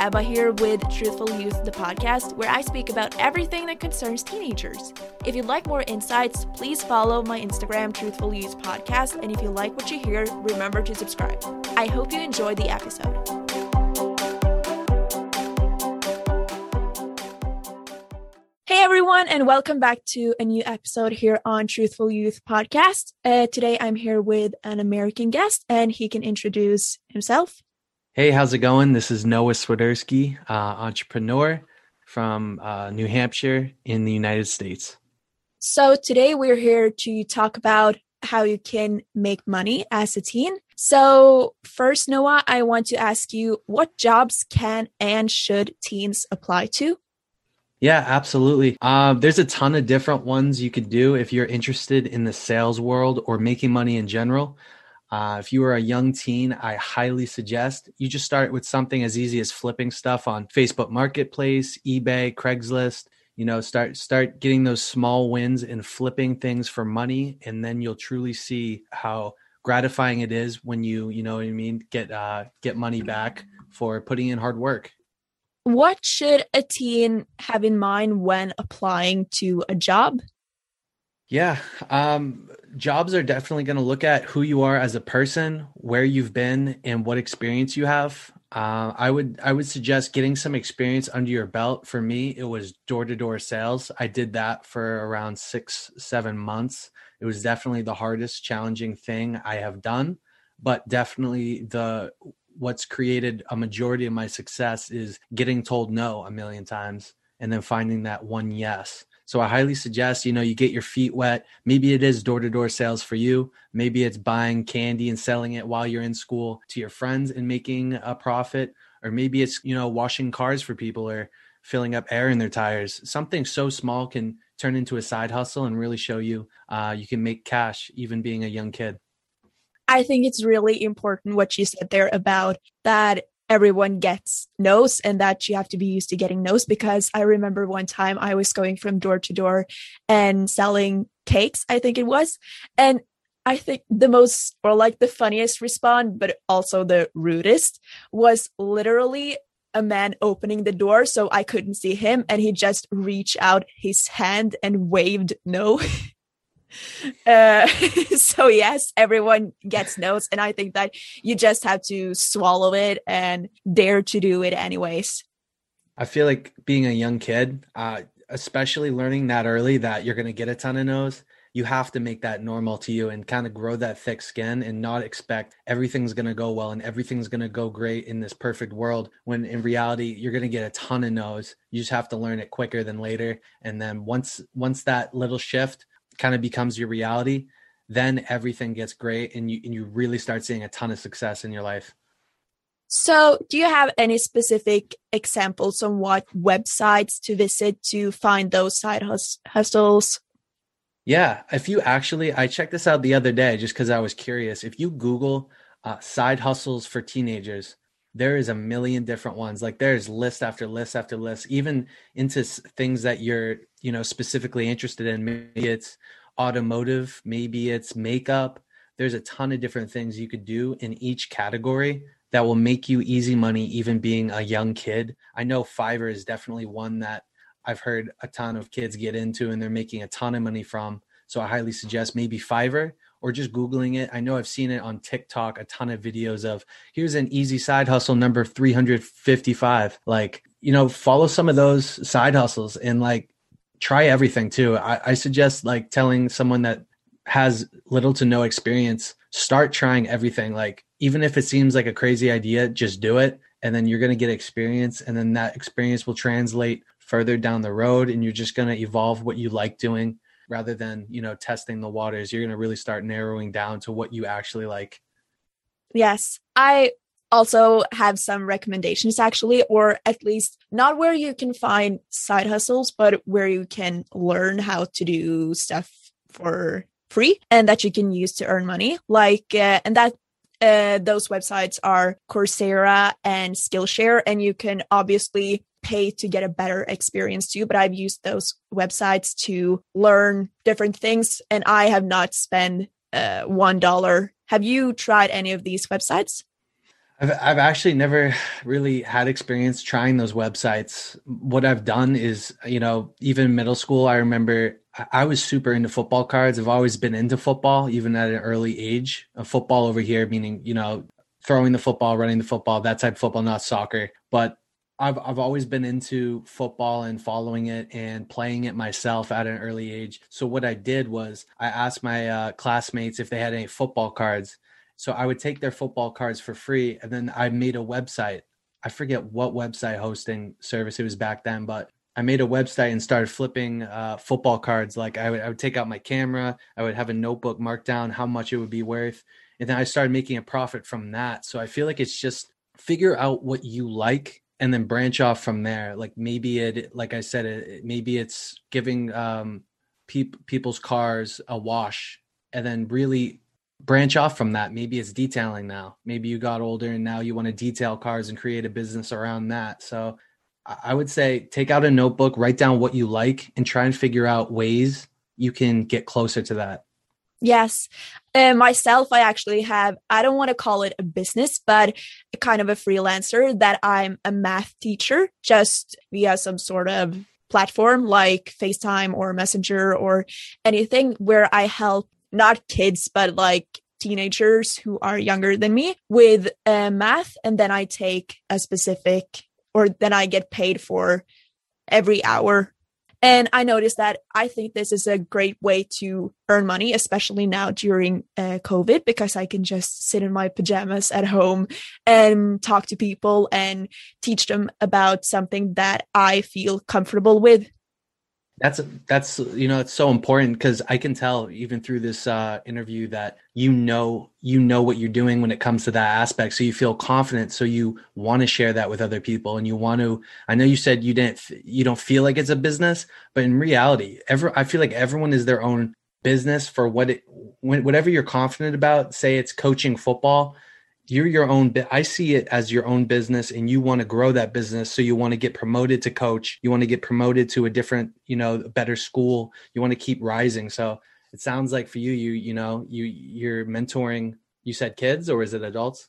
Ebba here with Truthful Youth, the podcast, where I speak about everything that concerns teenagers. If you'd like more insights, please follow my Instagram, Truthful Youth Podcast, and if you like what you hear, remember to subscribe. I hope you enjoyed the episode. Hey everyone, and welcome back to a new episode here on Truthful Youth Podcast. Uh, today I'm here with an American guest, and he can introduce himself. Hey, how's it going? This is Noah Swiderski, uh, entrepreneur from uh, New Hampshire in the United States. So, today we're here to talk about how you can make money as a teen. So, first, Noah, I want to ask you what jobs can and should teens apply to? Yeah, absolutely. Um, there's a ton of different ones you could do if you're interested in the sales world or making money in general. Uh, if you are a young teen, I highly suggest you just start with something as easy as flipping stuff on Facebook Marketplace, eBay, Craigslist. You know, start start getting those small wins and flipping things for money, and then you'll truly see how gratifying it is when you, you know what I mean, get uh, get money back for putting in hard work. What should a teen have in mind when applying to a job? Yeah, um, jobs are definitely going to look at who you are as a person, where you've been, and what experience you have. Uh, I would I would suggest getting some experience under your belt. For me, it was door to door sales. I did that for around six seven months. It was definitely the hardest, challenging thing I have done, but definitely the what's created a majority of my success is getting told no a million times and then finding that one yes so I highly suggest, you know, you get your feet wet. Maybe it is door to door sales for you. Maybe it's buying candy and selling it while you're in school to your friends and making a profit. Or maybe it's, you know, washing cars for people or filling up air in their tires. Something so small can turn into a side hustle and really show you uh, you can make cash even being a young kid. I think it's really important what you said there about that everyone gets no's and that you have to be used to getting no's because I remember one time I was going from door to door and selling cakes, I think it was. And I think the most or like the funniest response, but also the rudest was literally a man opening the door so I couldn't see him and he just reached out his hand and waved no. Uh, so yes, everyone gets notes, and I think that you just have to swallow it and dare to do it anyways. I feel like being a young kid, uh, especially learning that early that you're going to get a ton of no's, you have to make that normal to you and kind of grow that thick skin and not expect everything's going to go well and everything's going to go great in this perfect world when in reality you're going to get a ton of no's you just have to learn it quicker than later and then once once that little shift kind of becomes your reality, then everything gets great and you and you really start seeing a ton of success in your life. So, do you have any specific examples on what websites to visit to find those side hus- hustles? Yeah, if you actually, I checked this out the other day just because I was curious. If you Google uh, side hustles for teenagers, there is a million different ones. Like there's list after list after list, even into things that you're, you know, specifically interested in. Maybe it's automotive, maybe it's makeup. There's a ton of different things you could do in each category that will make you easy money, even being a young kid. I know Fiverr is definitely one that I've heard a ton of kids get into and they're making a ton of money from. So I highly suggest maybe Fiverr or just Googling it. I know I've seen it on TikTok, a ton of videos of here's an easy side hustle number 355. Like, you know, follow some of those side hustles and like try everything too. I, I suggest like telling someone that has little to no experience, start trying everything. Like, even if it seems like a crazy idea, just do it. And then you're going to get experience. And then that experience will translate further down the road. And you're just going to evolve what you like doing rather than you know testing the waters you're going to really start narrowing down to what you actually like. Yes. I also have some recommendations actually or at least not where you can find side hustles but where you can learn how to do stuff for free and that you can use to earn money. Like uh, and that uh, those websites are coursera and skillshare and you can obviously pay to get a better experience too, but I've used those websites to learn different things and I have not spent uh, one dollar. Have you tried any of these websites? I've I've actually never really had experience trying those websites. What I've done is, you know, even middle school, I remember I was super into football cards. I've always been into football, even at an early age. Football over here, meaning you know, throwing the football, running the football, that type of football, not soccer. But I've I've always been into football and following it and playing it myself at an early age. So what I did was I asked my uh, classmates if they had any football cards so I would take their football cards for free, and then I made a website. I forget what website hosting service it was back then, but I made a website and started flipping uh, football cards. Like I would, I would take out my camera, I would have a notebook mark down how much it would be worth, and then I started making a profit from that. So I feel like it's just figure out what you like and then branch off from there. Like maybe it, like I said, it, maybe it's giving um, pe- people's cars a wash, and then really branch off from that. Maybe it's detailing now. Maybe you got older and now you want to detail cars and create a business around that. So I would say take out a notebook, write down what you like, and try and figure out ways you can get closer to that. Yes. Uh, myself, I actually have, I don't want to call it a business, but kind of a freelancer that I'm a math teacher just via some sort of platform like FaceTime or Messenger or anything where I help not kids, but like teenagers who are younger than me with uh, math. And then I take a specific, or then I get paid for every hour. And I noticed that I think this is a great way to earn money, especially now during uh, COVID, because I can just sit in my pajamas at home and talk to people and teach them about something that I feel comfortable with. That's that's you know it's so important because I can tell even through this uh, interview that you know you know what you're doing when it comes to that aspect. So you feel confident. So you want to share that with other people, and you want to. I know you said you didn't you don't feel like it's a business, but in reality, ever I feel like everyone is their own business for what it whatever you're confident about. Say it's coaching football you're your own i see it as your own business and you want to grow that business so you want to get promoted to coach you want to get promoted to a different you know better school you want to keep rising. So it sounds like for you you you know you you're mentoring you said kids or is it adults?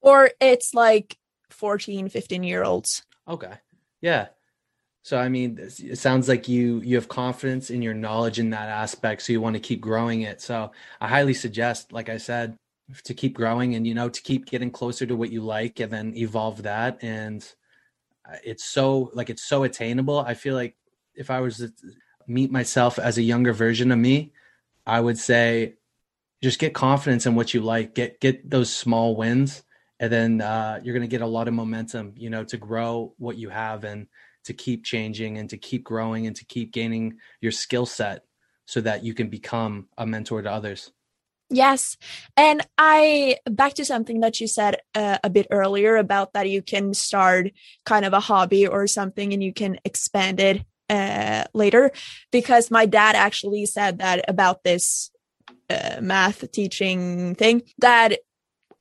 Or it's like 14 15 year olds. Okay. Yeah. So i mean it sounds like you you have confidence in your knowledge in that aspect so you want to keep growing it. So i highly suggest like i said to keep growing and you know to keep getting closer to what you like and then evolve that. And uh, it's so like it's so attainable. I feel like if i was to meet myself as a younger version of me i would say just get confidence in what you like get get those small wins and then uh, you're going to get a lot of momentum you know to grow what you have and to keep changing and to keep growing and to keep gaining your skill set so that you can become a mentor to others Yes. And I, back to something that you said uh, a bit earlier about that you can start kind of a hobby or something and you can expand it uh, later, because my dad actually said that about this uh, math teaching thing that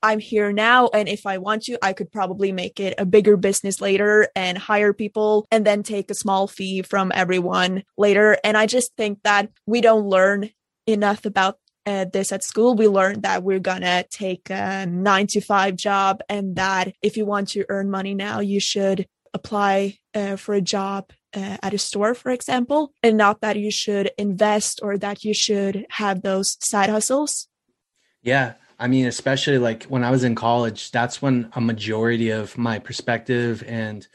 I'm here now. And if I want to, I could probably make it a bigger business later and hire people and then take a small fee from everyone later. And I just think that we don't learn enough about uh, this at school, we learned that we're gonna take a nine to five job, and that if you want to earn money now, you should apply uh, for a job uh, at a store, for example, and not that you should invest or that you should have those side hustles. Yeah. I mean, especially like when I was in college, that's when a majority of my perspective and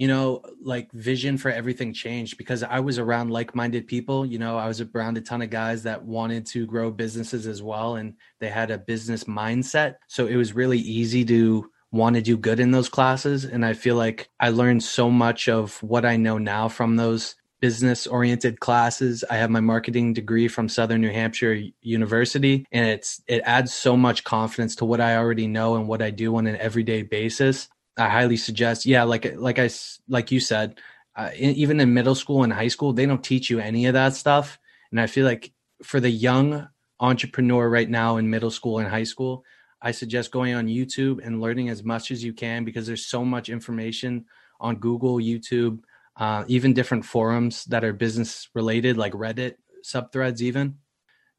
you know, like vision for everything changed because I was around like minded people. You know, I was around a ton of guys that wanted to grow businesses as well, and they had a business mindset. So it was really easy to want to do good in those classes. And I feel like I learned so much of what I know now from those business oriented classes. I have my marketing degree from Southern New Hampshire University and it's it adds so much confidence to what I already know and what I do on an everyday basis. I highly suggest. Yeah, like like I like you said, uh, in, even in middle school and high school, they don't teach you any of that stuff. And I feel like for the young entrepreneur right now in middle school and high school, I suggest going on YouTube and learning as much as you can because there's so much information on Google, YouTube, uh, even different forums that are business related, like Reddit subthreads. Even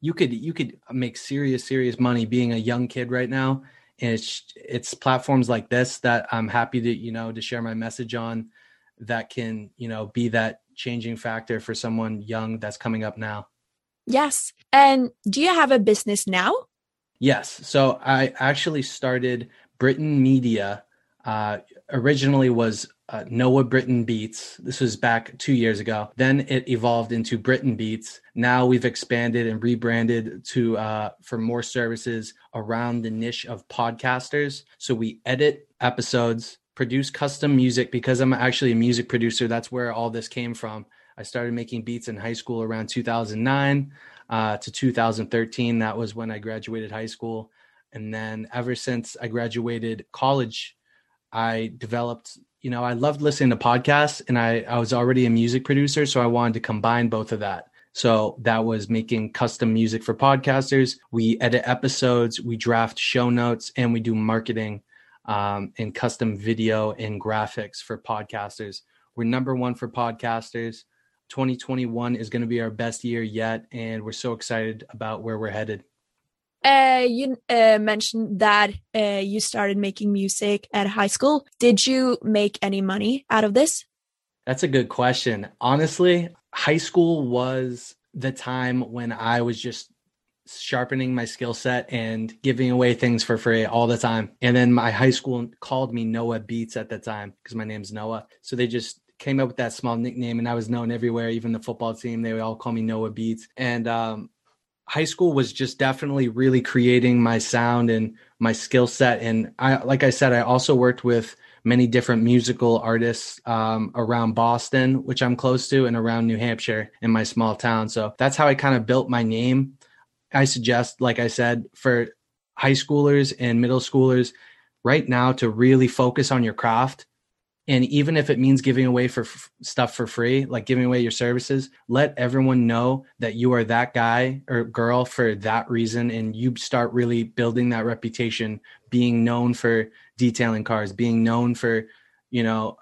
you could you could make serious serious money being a young kid right now and it's it's platforms like this that i'm happy to you know to share my message on that can you know be that changing factor for someone young that's coming up now. Yes. And do you have a business now? Yes. So i actually started Britton media uh, originally was uh, Noah Britton Beats. This was back two years ago. Then it evolved into Britton Beats. Now we've expanded and rebranded to uh, for more services around the niche of podcasters. So we edit episodes, produce custom music because I'm actually a music producer. That's where all this came from. I started making beats in high school around 2009 uh, to 2013. That was when I graduated high school. And then ever since I graduated college, I developed, you know, I loved listening to podcasts and I, I was already a music producer. So I wanted to combine both of that. So that was making custom music for podcasters. We edit episodes, we draft show notes, and we do marketing um, and custom video and graphics for podcasters. We're number one for podcasters. 2021 is going to be our best year yet, and we're so excited about where we're headed. Uh, you uh, mentioned that uh, you started making music at high school. Did you make any money out of this? That's a good question. Honestly, high school was the time when I was just sharpening my skill set and giving away things for free all the time. And then my high school called me Noah Beats at the time because my name's Noah. So they just came up with that small nickname and I was known everywhere, even the football team. They would all call me Noah Beats. And um, high school was just definitely really creating my sound and my skill set. And I, like I said, I also worked with many different musical artists um, around Boston, which I'm close to, and around New Hampshire in my small town. So that's how I kind of built my name. I suggest, like I said, for high schoolers and middle schoolers right now to really focus on your craft and even if it means giving away for f- stuff for free like giving away your services let everyone know that you are that guy or girl for that reason and you start really building that reputation being known for detailing cars being known for you know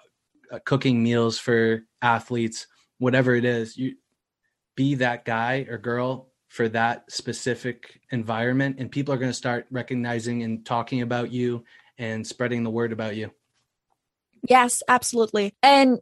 uh, cooking meals for athletes whatever it is you be that guy or girl for that specific environment and people are going to start recognizing and talking about you and spreading the word about you Yes, absolutely. And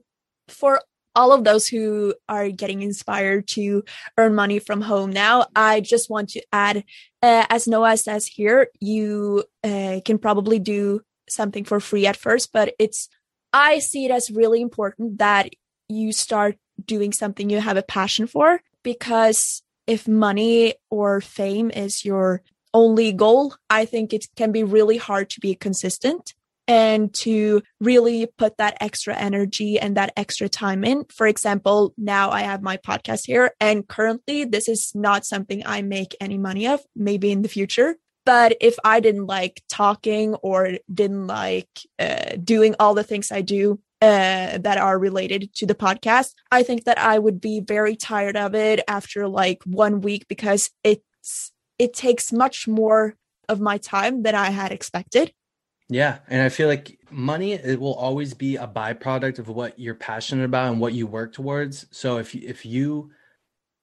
for all of those who are getting inspired to earn money from home now, I just want to add, uh, as Noah says here, you uh, can probably do something for free at first, but it's, I see it as really important that you start doing something you have a passion for because if money or fame is your only goal, I think it can be really hard to be consistent and to really put that extra energy and that extra time in. For example, now I have my podcast here, and currently this is not something I make any money of, maybe in the future. But if I didn't like talking or didn't like uh, doing all the things I do uh, that are related to the podcast, I think that I would be very tired of it after like one week because it's it takes much more of my time than I had expected. Yeah, and I feel like money it will always be a byproduct of what you're passionate about and what you work towards. So if if you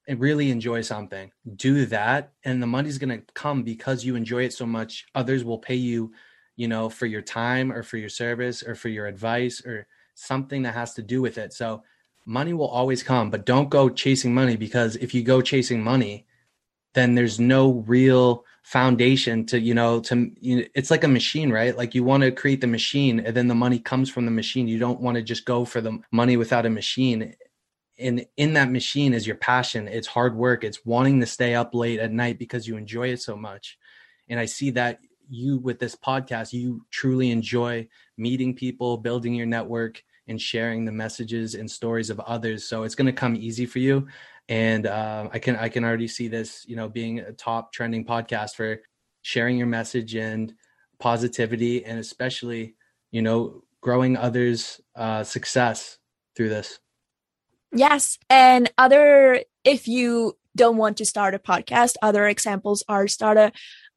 really enjoy something, do that and the money's going to come because you enjoy it so much. Others will pay you, you know, for your time or for your service or for your advice or something that has to do with it. So money will always come, but don't go chasing money because if you go chasing money, then there's no real foundation to you know to you know, it's like a machine right? Like you want to create the machine and then the money comes from the machine. You don't want to just go for the money without a machine. And in that machine is your passion. It's hard work. It's wanting to stay up late at night because you enjoy it so much. And i see that you with this podcast you truly enjoy meeting people building your network and sharing the messages and stories of others. So it's going to come easy for you and uh, I can I can already see this, you know, being a top trending podcast for sharing your message and positivity, and especially, you know, growing others' uh, success through this. Yes, and other if you don't want to start a podcast, other examples are start a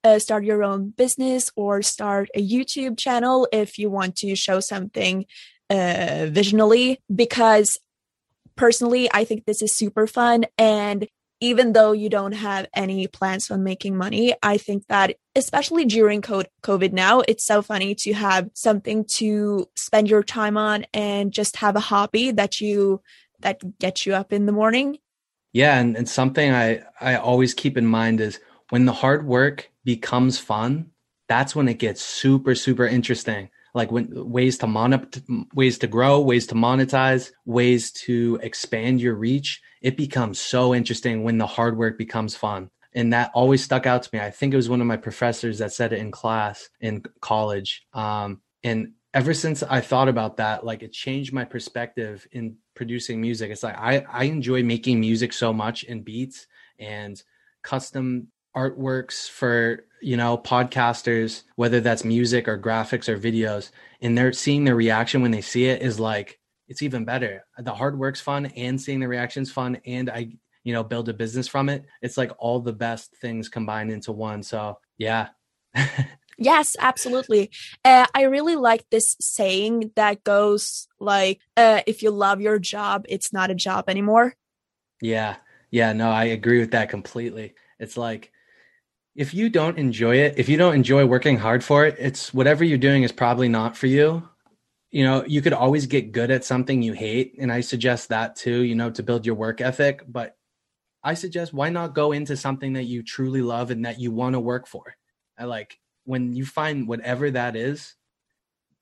uh, start your own business or start a YouTube channel if you want to show something uh, because personally, I think this is super fun. And even though you don't have any plans on making money, I think that especially during COVID now, it's so funny to have something to spend your time on and just have a hobby that you that gets you up in the morning. Yeah, and, and something I I always keep in mind is when the hard work becomes fun, that's when it gets super super interesting like when ways to mon ways to grow ways to monetize ways to expand your reach it becomes so interesting when the hard work becomes fun. And that always stuck out to me. I think it was one of my professors that said it in class in college. Um, and ever since i thought about that like it changed my perspective in producing music. It's like i i enjoy making music so much in beats and custom artworks for you know podcasters whether that's music or graphics or videos and they're seeing their reaction when they see it is like it's even better the hard work's fun and seeing the reactions fun and i you know build a business from it it's like all the best things combined into one so yeah Yes, absolutely. Uh, I really like this saying that goes like, uh, if you love your job, it's not a job anymore. Yeah. Yeah. No, I agree with that completely. It's like, if you don't enjoy it, if you don't enjoy working hard for it, it's whatever you're doing is probably not for you. You know, you could always get good at something you hate. And I suggest that too, you know, to build your work ethic. But I suggest why not go into something that you truly love and that you want to work for? I like when you find whatever that is,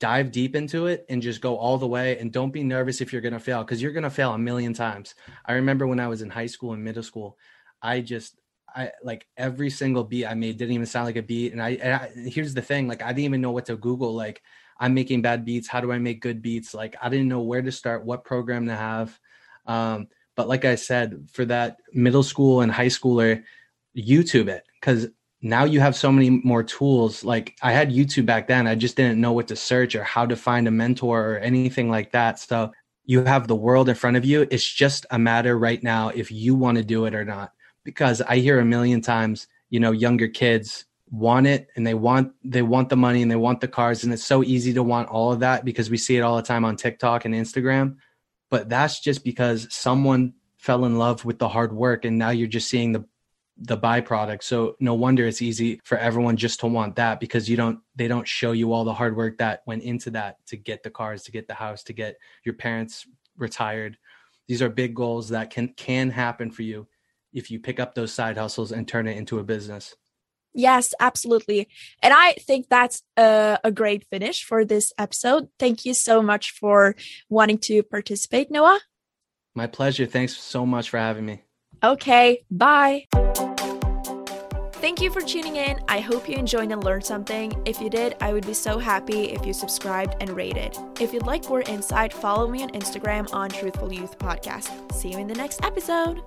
dive deep into it and just go all the way and don't be nervous if you're going to fail because you're going to fail a million times. I remember when I was in high school and middle school, I just I like every single beat I made didn't even sound like a beat. And I, and I, here's the thing, like I didn't even know what to Google. Like I'm making bad beats. How do I make good beats? Like I didn't know where to start, what program to have. Um, but like I said, for that middle school and high schooler, YouTube it because now you have so many more tools. Like I had YouTube back then, I just didn't know what to search or how to find a mentor or anything like that. So you have the world in front of you. It's just a matter right now if you want to do it or not because I hear a million times, you know, younger kids want it and they want they want the money and they want the cars and it's so easy to want all of that because we see it all the time on TikTok and Instagram. But that's just because someone fell in love with the hard work and now you're just seeing the the byproduct. So no wonder it's easy for everyone just to want that because you don't they don't show you all the hard work that went into that to get the cars, to get the house, to get your parents retired. These are big goals that can can happen for you if you pick up those side hustles and turn it into a business. Yes, absolutely. And I think that's a, a, great finish for this episode. Thank you so much for wanting to participate, Noah. My pleasure. Thanks so much for having me. Okay, bye. Thank you for tuning in. I hope you enjoyed and learned something. If you did, I would be so happy if you subscribed and rated. If you'd like more insight, follow me on Instagram on Truthful Youth Podcast. See you in the next episode.